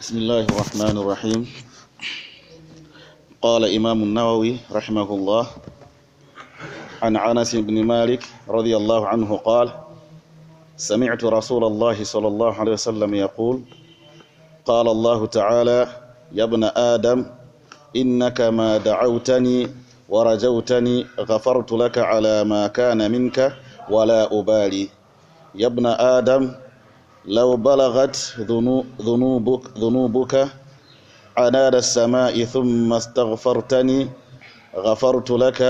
بسم الله الرحمن الرحيم. قال إمام النووي رحمه الله عن عنس بن مالك رضي الله عنه قال سمعت رسول الله صلى الله عليه وسلم يقول قال الله تعالى يا ابن آدم إنك ما دعوتني ورجوتني غفرت لك على ما كان منك ولا أبالي. يا ابن آدم لو بلغت ذنوبك, ذنوبك عناد السماء ثم استغفرتني غفرت لك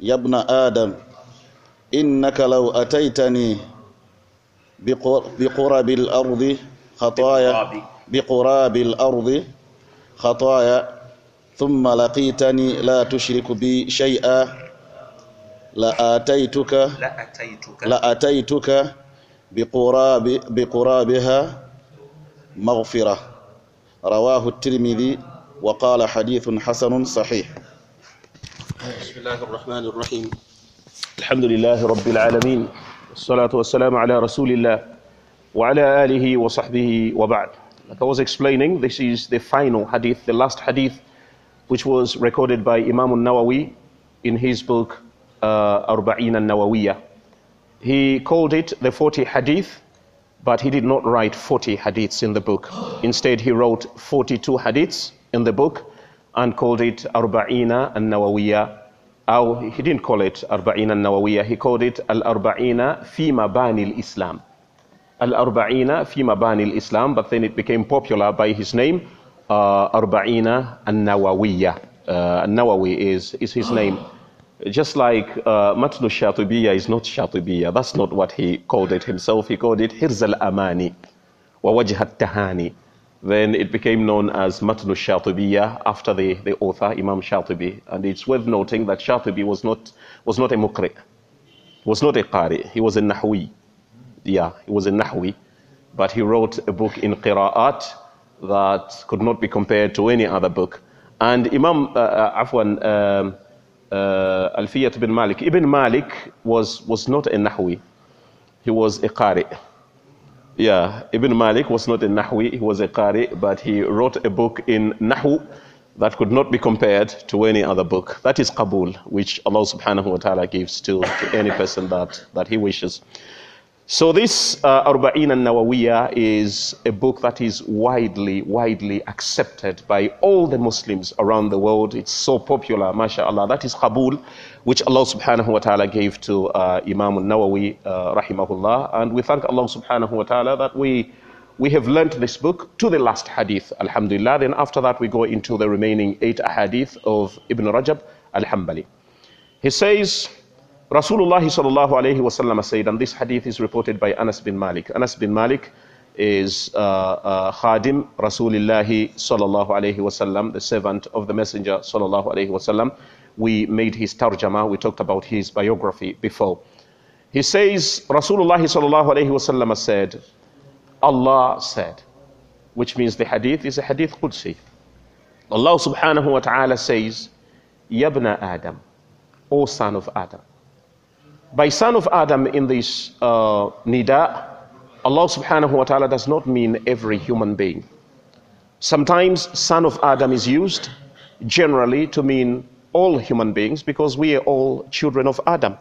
يا ابن آدم. إنك لو أتيتني بقرب الأرض خطايا بقراب الأرض خطايا ثم لقيتني لا تشرك بي شيئا لآتيتك لأتيتك. لأتيتك بقراب بقرابها مغفرة. رواه الترمذي وقال حديث حسن صحيح. بسم الله الرحمن الرحيم. الحمد لله رب العالمين والصلاة والسلام على رسول الله وعلى آله وصحبه وبعد. Like I was explaining, this is the final hadith, the last hadith, which was recorded by Imam al-Nawawi in his book uh, Arba'in al-Nawawiyah. He called it the 40 hadith, but he did not write 40 hadiths in the book. Instead, he wrote 42 hadiths in the book and called it Arba'ina al-Nawawiyah. Or he didn't call it Arba'ina al-Nawawiyah, he called it Al-Arba'ina fi mabani al-Islam. Al-Arba'ina fi mabani al-Islam, but then it became popular by his name, uh, Arba'ina al-Nawawiyah. Uh, Nawawi is, is his name. Just like uh, Matnu Shatibiya is not Shatibiya, that's not what he called it himself. He called it Hirz al-Amani wa Wajh al-Tahani. Then it became known as Matnu Shatibiya after the, the author, Imam Shatibi. And it's worth noting that Shatibi was not, was not a Mukri, was not a Qari, he was a Nahwi. Yeah, he was a Nahwi. But he wrote a book in Qira'at that could not be compared to any other book. And Imam, uh, uh, Afwan, um, uh, Alfiyat ibn Malik. Ibn Malik was, was not a Nahwi, he was a Qari. Yeah, Ibn Malik was not a Nahwi, he was a Qari, but he wrote a book in Nahu that could not be compared to any other book. That is Qabul, which Allah subhanahu wa ta'ala gives to, to any person that, that he wishes. So this uh, Arba'in al-Nawawiyah is a book that is widely, widely accepted by all the Muslims around the world. It's so popular, mashallah. That is Qabul, which Allah subhanahu wa ta'ala gave to uh, Imam al-Nawawi, uh, rahimahullah. And we thank Allah subhanahu wa ta'ala that we, we have learnt this book to the last hadith, alhamdulillah. Then after that we go into the remaining eight hadith of Ibn Rajab al-Hanbali. He says, Rasulullah sallallahu alayhi wasallam said, and this hadith is reported by Anas bin Malik. Anas bin Malik is uh, uh, Khadim Rasulillahi sallallahu alayhi wasallam, the servant of the Messenger sallallahu alayhi wasallam. We made his tarjama, we talked about his biography before. He says, Rasulullah sallallahu alayhi wasallam said, Allah said, which means the hadith is a hadith Qudsi. Allah subhanahu wa ta'ala says, Yabna Adam, O son of Adam. By son of Adam in this uh, nida, Allah subhanahu wa ta'ala does not mean every human being. Sometimes son of Adam is used generally to mean all human beings because we are all children of Adam.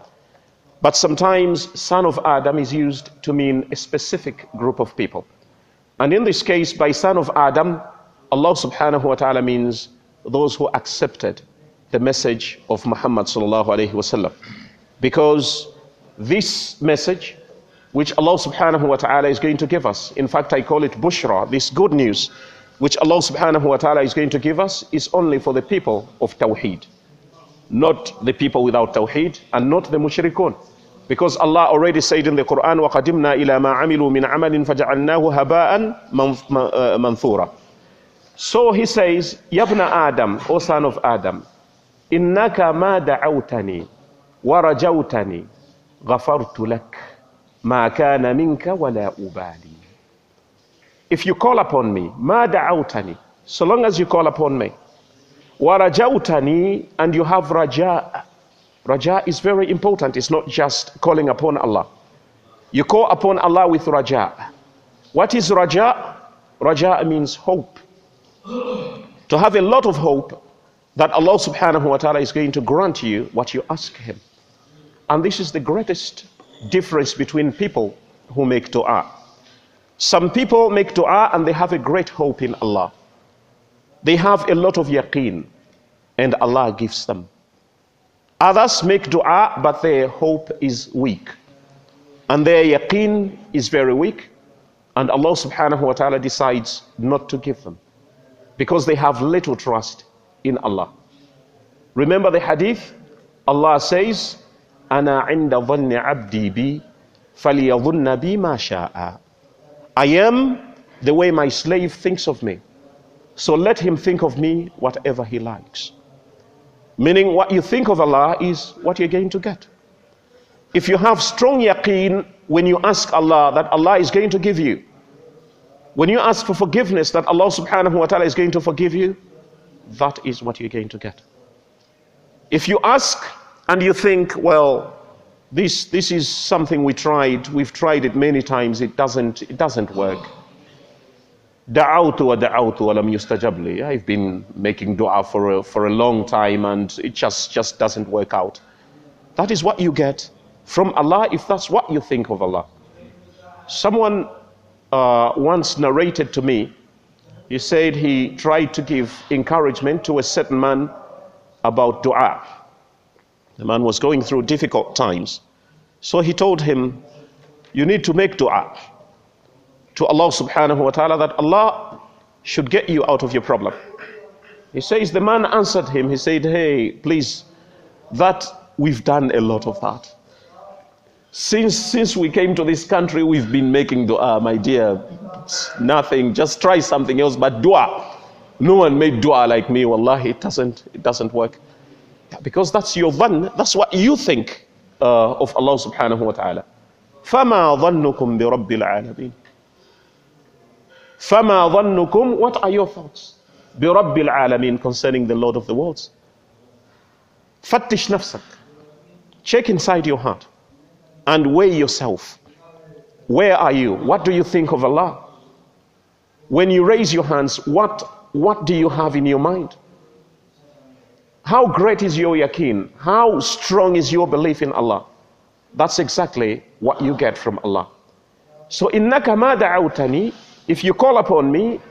But sometimes son of Adam is used to mean a specific group of people. And in this case, by son of Adam, Allah subhanahu wa ta'ala means those who accepted the message of Muhammad sallallahu alayhi wasallam. Because this message, which Allah subhanahu wa ta'ala is going to give us, in fact, I call it Bushra, this good news, which Allah subhanahu wa ta'ala is going to give us, is only for the people of Tawheed, not the people without Tawheed, and not the mushrikun. Because Allah already said in the Quran, وَقَدِمْنَا إِلَى مَا عَمِلُوا مِنْ عَمَلٍ فَجَعَلْنَاهُ هَبَاءً مَنْثُورًا So he says, يَبْنَ Adam, O son of Adam, إِنَّكَ مَا دَعَوْتَنِي ورجوتني غفرت لك ما كان منك ولا أبالي If you call upon me, ما دعوتني, so long as you call upon me, ورجوتني and you have raja. Raja is very important. It's not just calling upon Allah. You call upon Allah with raja. What is raja? Raja means hope. To have a lot of hope that Allah subhanahu wa ta'ala is going to grant you what you ask Him. And this is the greatest difference between people who make dua. Some people make dua and they have a great hope in Allah. They have a lot of yaqeen and Allah gives them. Others make dua but their hope is weak. And their yaqeen is very weak and Allah subhanahu wa ta'ala decides not to give them because they have little trust in Allah. Remember the hadith? Allah says, I am the way my slave thinks of me. So let him think of me whatever he likes. Meaning, what you think of Allah is what you're going to get. If you have strong yaqeen when you ask Allah that Allah is going to give you, when you ask for forgiveness that Allah subhanahu wa ta'ala is going to forgive you, that is what you're going to get. If you ask and you think, well, this, this is something we tried, we've tried it many times, it doesn't, it doesn't work. Da'awtu wa da'awtu wa lam yustajab li. I've been making dua for a, for a long time and it just, just doesn't work out. That is what you get from Allah if that's what you think of Allah. Someone uh, once narrated to me, he said he tried to give encouragement to a certain man about dua. The man was going through difficult times. So he told him, You need to make dua to Allah subhanahu wa ta'ala that Allah should get you out of your problem. He says, The man answered him, He said, Hey, please, that we've done a lot of that. Since, since we came to this country, we've been making dua, my dear. Nothing, just try something else, but dua. No one made dua like me, wallahi, it doesn't, it doesn't work. Because that's your dhan, that's what you think uh, of Allah subhanahu wa ta'ala. فَمَا ظَنُّكُمْ بِرَبِّ الْعَالَمِينَ فَمَا ظَنُّكُمْ What are your thoughts? بِرَبِّ الْعَالَمِينَ Concerning the Lord of the worlds. فَتِّشْ نَفْسَكَ Check inside your heart and weigh yourself. Where are you? What do you think of Allah? When you raise your hands, what, what do you have in your mind? How great is your yaqeen? How strong is your belief in Allah? That's exactly what you get from Allah. So, innaka ma da'awtani, if you call upon me,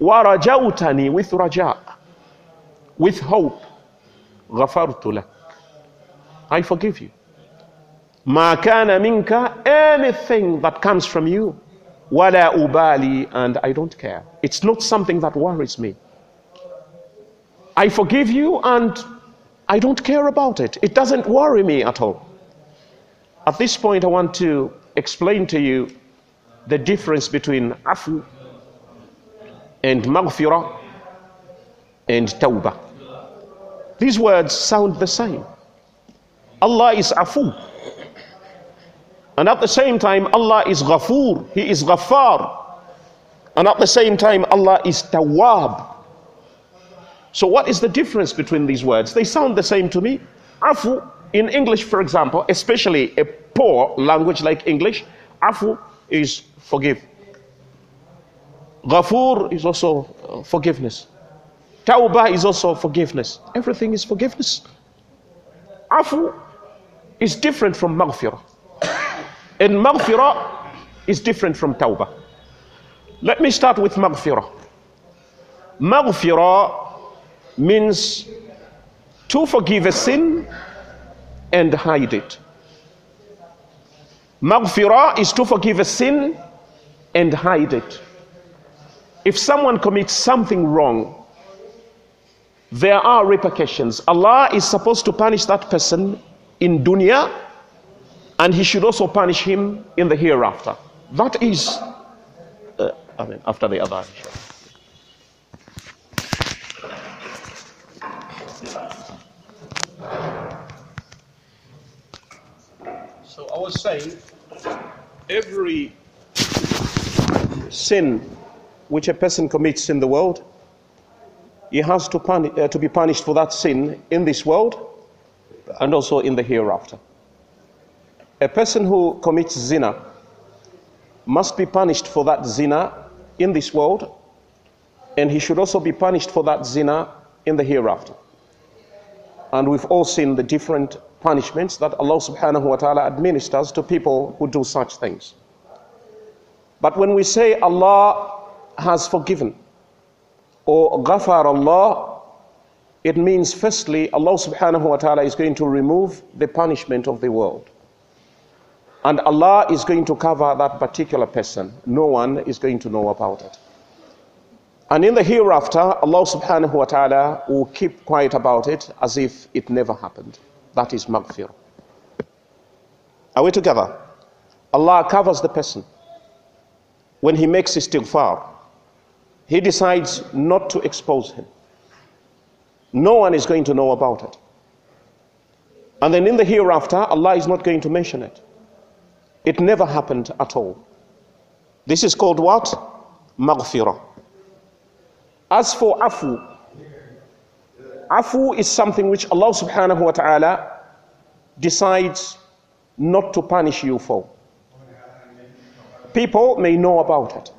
wa rajawtani with raja, with hope, ghafartu lak. I forgive you. Ma kana minka, anything that comes from you, wala ubali, and I don't care. It's not something that worries me. I forgive you and I don't care about it. It doesn't worry me at all. At this point, I want to explain to you the difference between afu and maghfirah and tawbah. These words sound the same. Allah is afu. And at the same time, Allah is ghafoor. He is ghaffar. And at the same time, Allah is tawab. So, what is the difference between these words? They sound the same to me. Afu, in English, for example, especially a poor language like English, afu is forgive. Ghafoor is also uh, forgiveness. Tawbah is also forgiveness. Everything is forgiveness. Afu is different from maghfirah. And maghfirah is different from tawbah. Let me start with maghfirah. Maghfirah means to forgive a sin and hide it. Maghfirah is to forgive a sin and hide it. If someone commits something wrong, there are repercussions. Allah is supposed to punish that person in dunya and he should also punish him in the hereafter. That is, uh, I mean, after the other. So I was saying, every sin which a person commits in the world, he has to, puni- uh, to be punished for that sin in this world and also in the hereafter. A person who commits zina, must be punished for that zina in this world, and he should also be punished for that zina in the hereafter. And we've all seen the different punishments that Allah subhanahu wa ta'ala administers to people who do such things. But when we say Allah has forgiven or ghafar Allah, it means firstly Allah subhanahu wa ta'ala is going to remove the punishment of the world. And Allah is going to cover that particular person. No one is going to know about it. And in the hereafter, Allah subhanahu wa ta'ala will keep quiet about it as if it never happened. That is maghfirah. Are we together? Allah covers the person. When he makes istighfar, he decides not to expose him. No one is going to know about it. And then in the hereafter, Allah is not going to mention it. It never happened at all. This is called what? Maghfirah. As for afu, afu is something which Allah subhanahu wa ta'ala decides not to punish you for. People may know about it.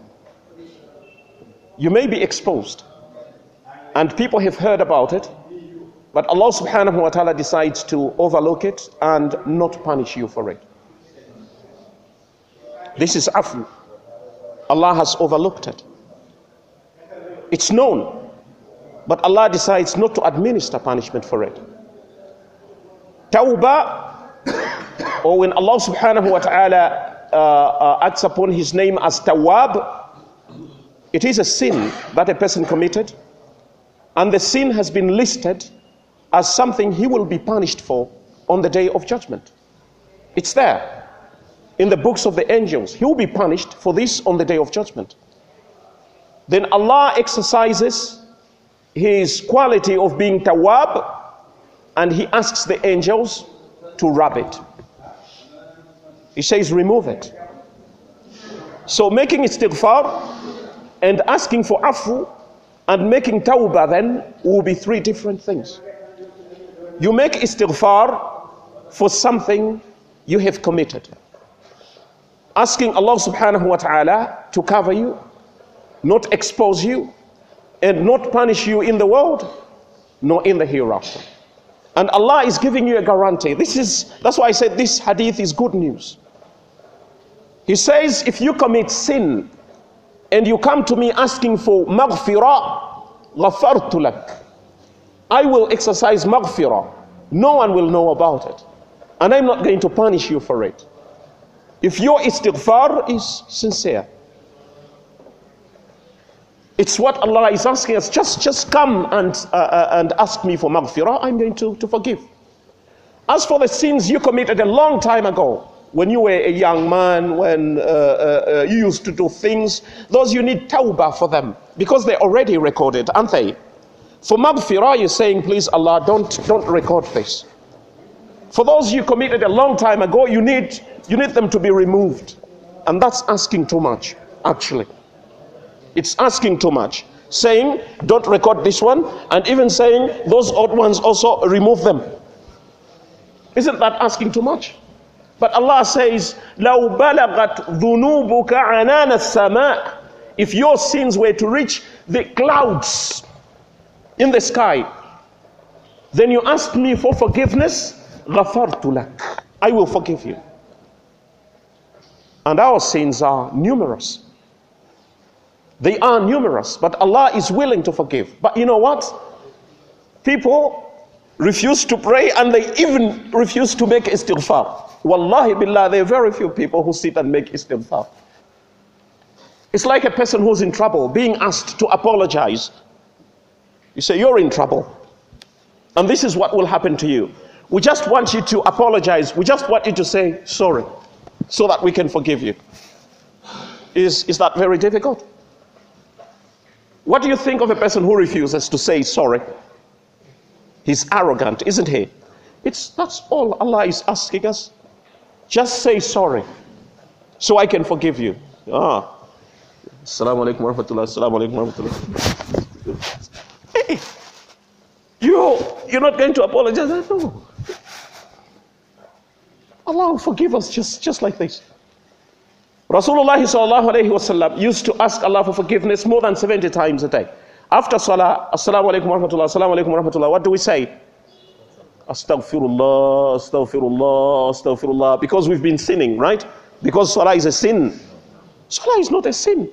You may be exposed. And people have heard about it. But Allah subhanahu wa ta'ala decides to overlook it and not punish you for it. This is afu. Allah has overlooked it. It's known. But Allah decides not to administer punishment for it. Tawbah, or when Allah subhanahu wa ta'ala uh, uh, acts upon His name as Tawab, it is a sin that a person committed, and the sin has been listed as something he will be punished for on the day of judgment. It's there in the books of the angels. He will be punished for this on the day of judgment. Then Allah exercises His quality of being Tawab and He asks the angels to rub it. He says, remove it. So making istighfar and asking for afu and making tawbah then will be three different things. You make istighfar for something you have committed. Asking Allah subhanahu wa ta'ala to cover you, not expose you, and not punish you in the world, nor in the hereafter. And Allah is giving you a guarantee. This is that's why I said this hadith is good news. He says, if you commit sin and you come to me asking for maghfirah, ghafartu lak. I will exercise maghfirah. No one will know about it. And I'm not going to punish you for it. If your istighfar is sincere. It's what Allah is asking us. Just, just come and, uh, uh, and ask me for maghfirah. I'm going to, to forgive. As for the sins you committed a long time ago, when you were a young man, when uh, uh, uh, you used to do things, those you need tawbah for them because they're already recorded, aren't they? For maghfirah, you're saying, please, Allah, don't, don't record this. For those you committed a long time ago, you need, you need them to be removed. And that's asking too much, actually. It's asking too much. Saying, don't record this one, and even saying, those odd ones also remove them. Isn't that asking too much? But Allah says, لَوْ بَلَغَتْ ذُنُوبُكَ عَنَانَ السَّمَاءِ If your sins were to reach the clouds in the sky, then you ask me for forgiveness, غَفَرْتُ لَكَ I will forgive you. And our sins are numerous. They are numerous, but Allah is willing to forgive. But you know what? People refuse to pray and they even refuse to make istighfar. Wallahi billah, there are very few people who sit and make istighfar. It's like a person who's in trouble being asked to apologize. You say, You're in trouble. And this is what will happen to you. We just want you to apologize. We just want you to say sorry so that we can forgive you. Is, is that very difficult? What do you think of a person who refuses to say sorry? He's arrogant, isn't he? It's that's all Allah is asking us. Just say sorry so I can forgive you. Ah. Assalamu alaikum wa rahmatullah. Assalamu alaikum wa rahmatullah. Hey, you, you're not going to apologize? No. Allah will forgive us just, just like this. Rasulullah sallallahu used to ask Allah for forgiveness more than 70 times a day. After salah, assalamu alaikum wa rahmatullah, assalamu wa rahmatullah, what do we say? Astaghfirullah, astaghfirullah, astaghfirullah. Because we've been sinning, right? Because salah is a sin. Salah is not a sin.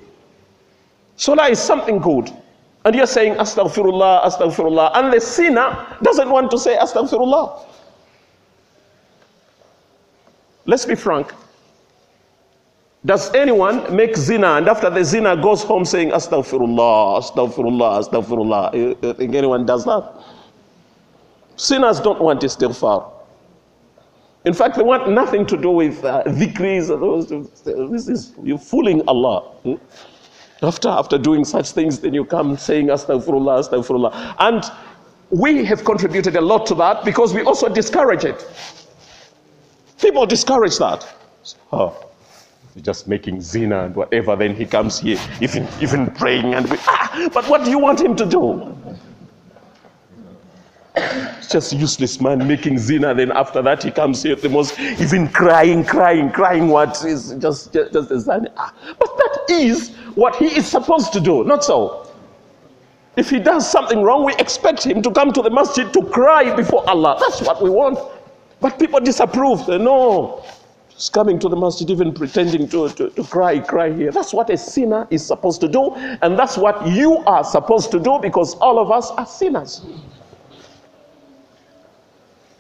Salah is something good. And you're saying astaghfirullah, astaghfirullah. And the sinner doesn't want to say astaghfirullah. Let's be frank. Does anyone make zina and after the zina goes home saying astaghfirullah, astaghfirullah, astaghfirullah? You think anyone does that? Sinners don't want istighfar. In fact, they want nothing to do with uh, dhikris. This is, you're fooling Allah. Hmm? After, after doing such things, then you come saying astaghfirullah, astaghfirullah. And we have contributed a lot to that because we also discourage it. People discourage that. Oh, just making zina and whatever. Then he comes here, even, even praying and we, ah, but what do you want him to do? It's just useless man making zina. Then after that he comes here the most even crying, crying, crying. What is just just, just a zina? Ah, but that is what he is supposed to do, not so. If he does something wrong, we expect him to come to the masjid to cry before Allah. That's what we want. But people disapprove. They no Just coming to the masjid, even pretending to, to, to cry, cry here. That's what a sinner is supposed to do. And that's what you are supposed to do because all of us are sinners.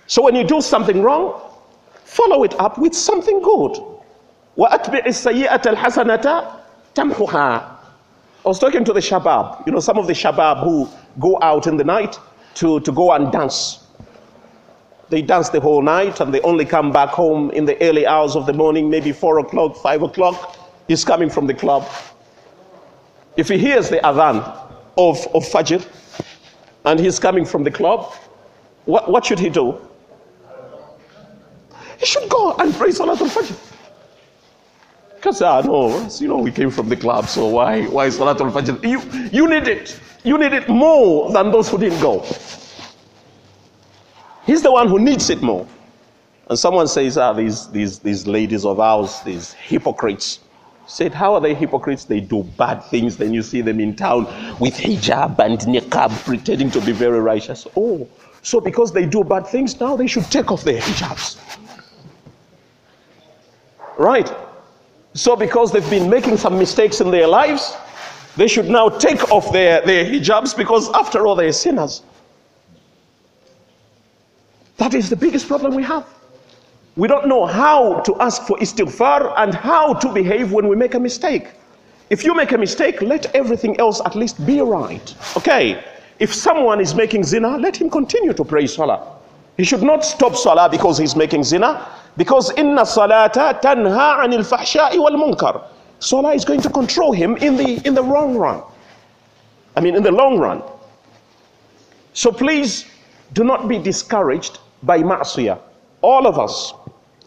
So when you do something wrong, follow it up with something good. وَأَتْبِعِ السَّيِّئَةَ الْحَسَنَةَ تَمْحُهَا I was talking to the shabab, you know, some of the shabab who go out in the night to, to go and dance. They dance the whole night and they only come back home in the early hours of the morning, maybe 4 o'clock, 5 o'clock. He's coming from the club. If he hears the adhan of, of Fajr and he's coming from the club, what, what should he do? He should go and pray Salatul Fajr. Because, ah, no, you know, we came from the club, so why, why Salatul Fajr? You, you need it. You need it more than those who didn't go. He's the one who needs it more. And someone says, ah, these, these, these ladies of ours, these hypocrites. Said, how are they hypocrites? They do bad things. Then you see them in town with hijab and niqab, pretending to be very righteous. Oh, so because they do bad things, now they should take off their hijabs. Right? So because they've been making some mistakes in their lives, they should now take off their, their hijabs because after all they're sinners. That is the biggest problem we have. We don't know how to ask for istighfar and how to behave when we make a mistake. If you make a mistake, let everything else at least be right. Okay, if someone is making zina, let him continue to pray salah. He should not stop salah because he's making zina, because inna salata tanha anil fahsha'i wal munkar. Salah is going to control him in the, in the wrong run. I mean, in the long run. So please do not be discouraged by ma'siyah. All of us,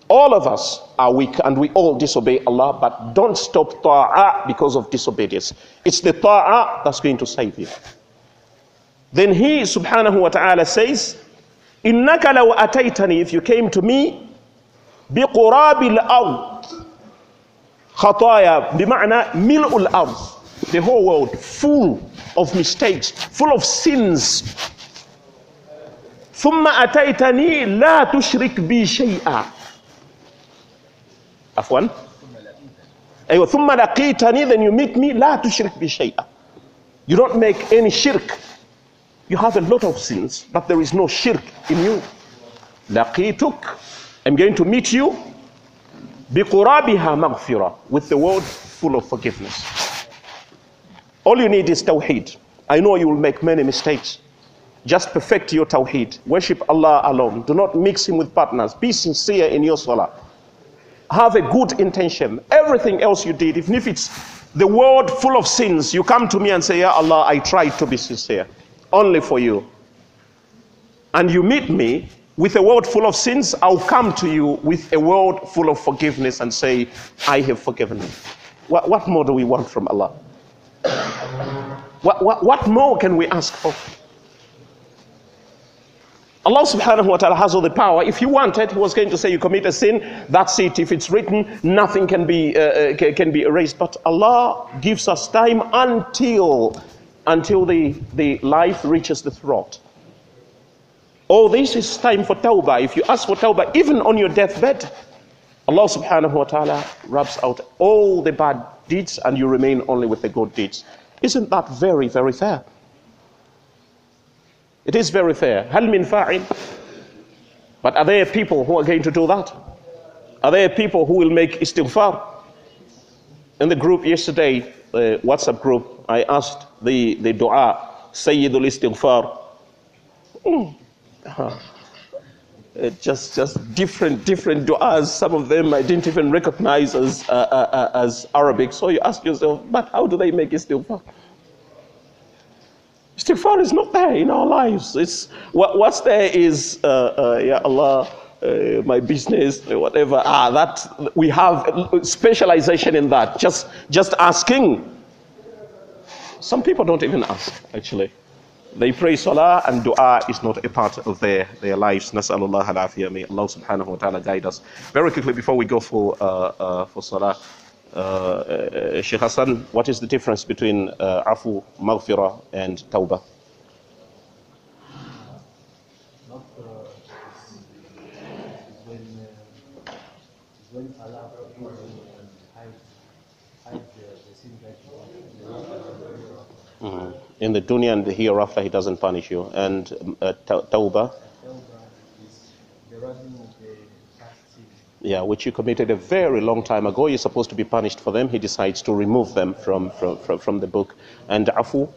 all of us are weak and we all disobey Allah, but don't stop ta'ah because of disobedience. It's the ta'ah that's going to save you. Then he subhanahu wa ta'ala says, إِنَّكَ لَوْ أَتَيْتَنِي If you came to me, بِقُرَابِ الْأَرْضِ خطايا بمعنى ملء الأرض the whole world full of mistakes full of sins ثم أتيتني لا تشرك بي شيئا عفوا أيوة ثم لقيتني then you meet me لا تشرك بي شيئا you don't make any shirk you have a lot of sins but there is no shirk in you لقيتك I'm going to meet you بقرابها مغفرة with the word full of forgiveness all you need is tawheed I know you will make many mistakes just perfect your tawheed. Worship Allah alone. Do not mix Him with partners. Be sincere in your salah. Have a good intention. Everything else you did, even if it's the world full of sins, you come to me and say, Ya Allah, I tried to be sincere. Only for you. And you meet me with a world full of sins, I'll come to you with a world full of forgiveness and say, I have forgiven you. What, what more do we want from Allah? What, what, what more can we ask for? Allah subhanahu wa ta'ala has all the power. If He wanted, He was going to say, You commit a sin, that's it. If it's written, nothing can be, uh, uh, can be erased. But Allah gives us time until, until the, the life reaches the throat. All this is time for tawbah. If you ask for tawbah, even on your deathbed, Allah subhanahu wa ta'ala rubs out all the bad deeds and you remain only with the good deeds. Isn't that very, very fair? It is very fair. Hal min. But are there people who are going to do that? Are there people who will make istighfar? In the group yesterday, the WhatsApp group, I asked the, the dua, Sayyidul Istighfar. Mm. Uh, just, just different, different du'as. Some of them I didn't even recognize as, uh, uh, uh, as Arabic. So you ask yourself, but how do they make istighfar? Istighfar is not there in our lives. It's, what, what's there is, uh, uh, Allah, uh, my business, whatever. Ah, that we have specialization in that. Just, just asking. Some people don't even ask, actually. They pray salah and dua is not a part of their, their lives. Nas'alullah al-afiyah. May Allah subhanahu wa ta'ala guide us. Very quickly before we go for, uh, uh, for salah, uh, uh, Sheikh Hassan, what is the difference between uh, afu, maghfirah and tawbah? Maghfirah is, is when, Allah forgives you and hides, hides the, sin that you. In the dunya and the hereafter, He doesn't punish you. And uh, tawbah, Tawbah is the running of the past sin. Yeah, which you committed a very long time ago, you're supposed to be punished for them. He decides to remove them from, from, from, from the book. And afu,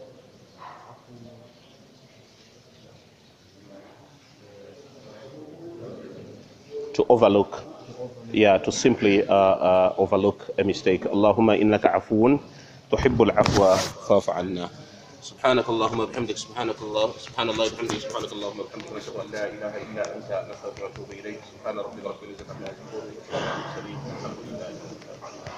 to overlook. Yeah, to simply uh, uh, overlook a mistake. Allahumma innaka afuun tuhibbul afwa anna. سبحانك اللهم وبحمدك سبحانك الله سبحان الله وبحمدك سبحانك اللهم وبحمدك. نشهد أن لا إله إلا أنت نستغفرك ونتوب إليك. سبحان ربك رب العزة عما يصفون وسلام على المرسلين والحمد لله رب العالمين.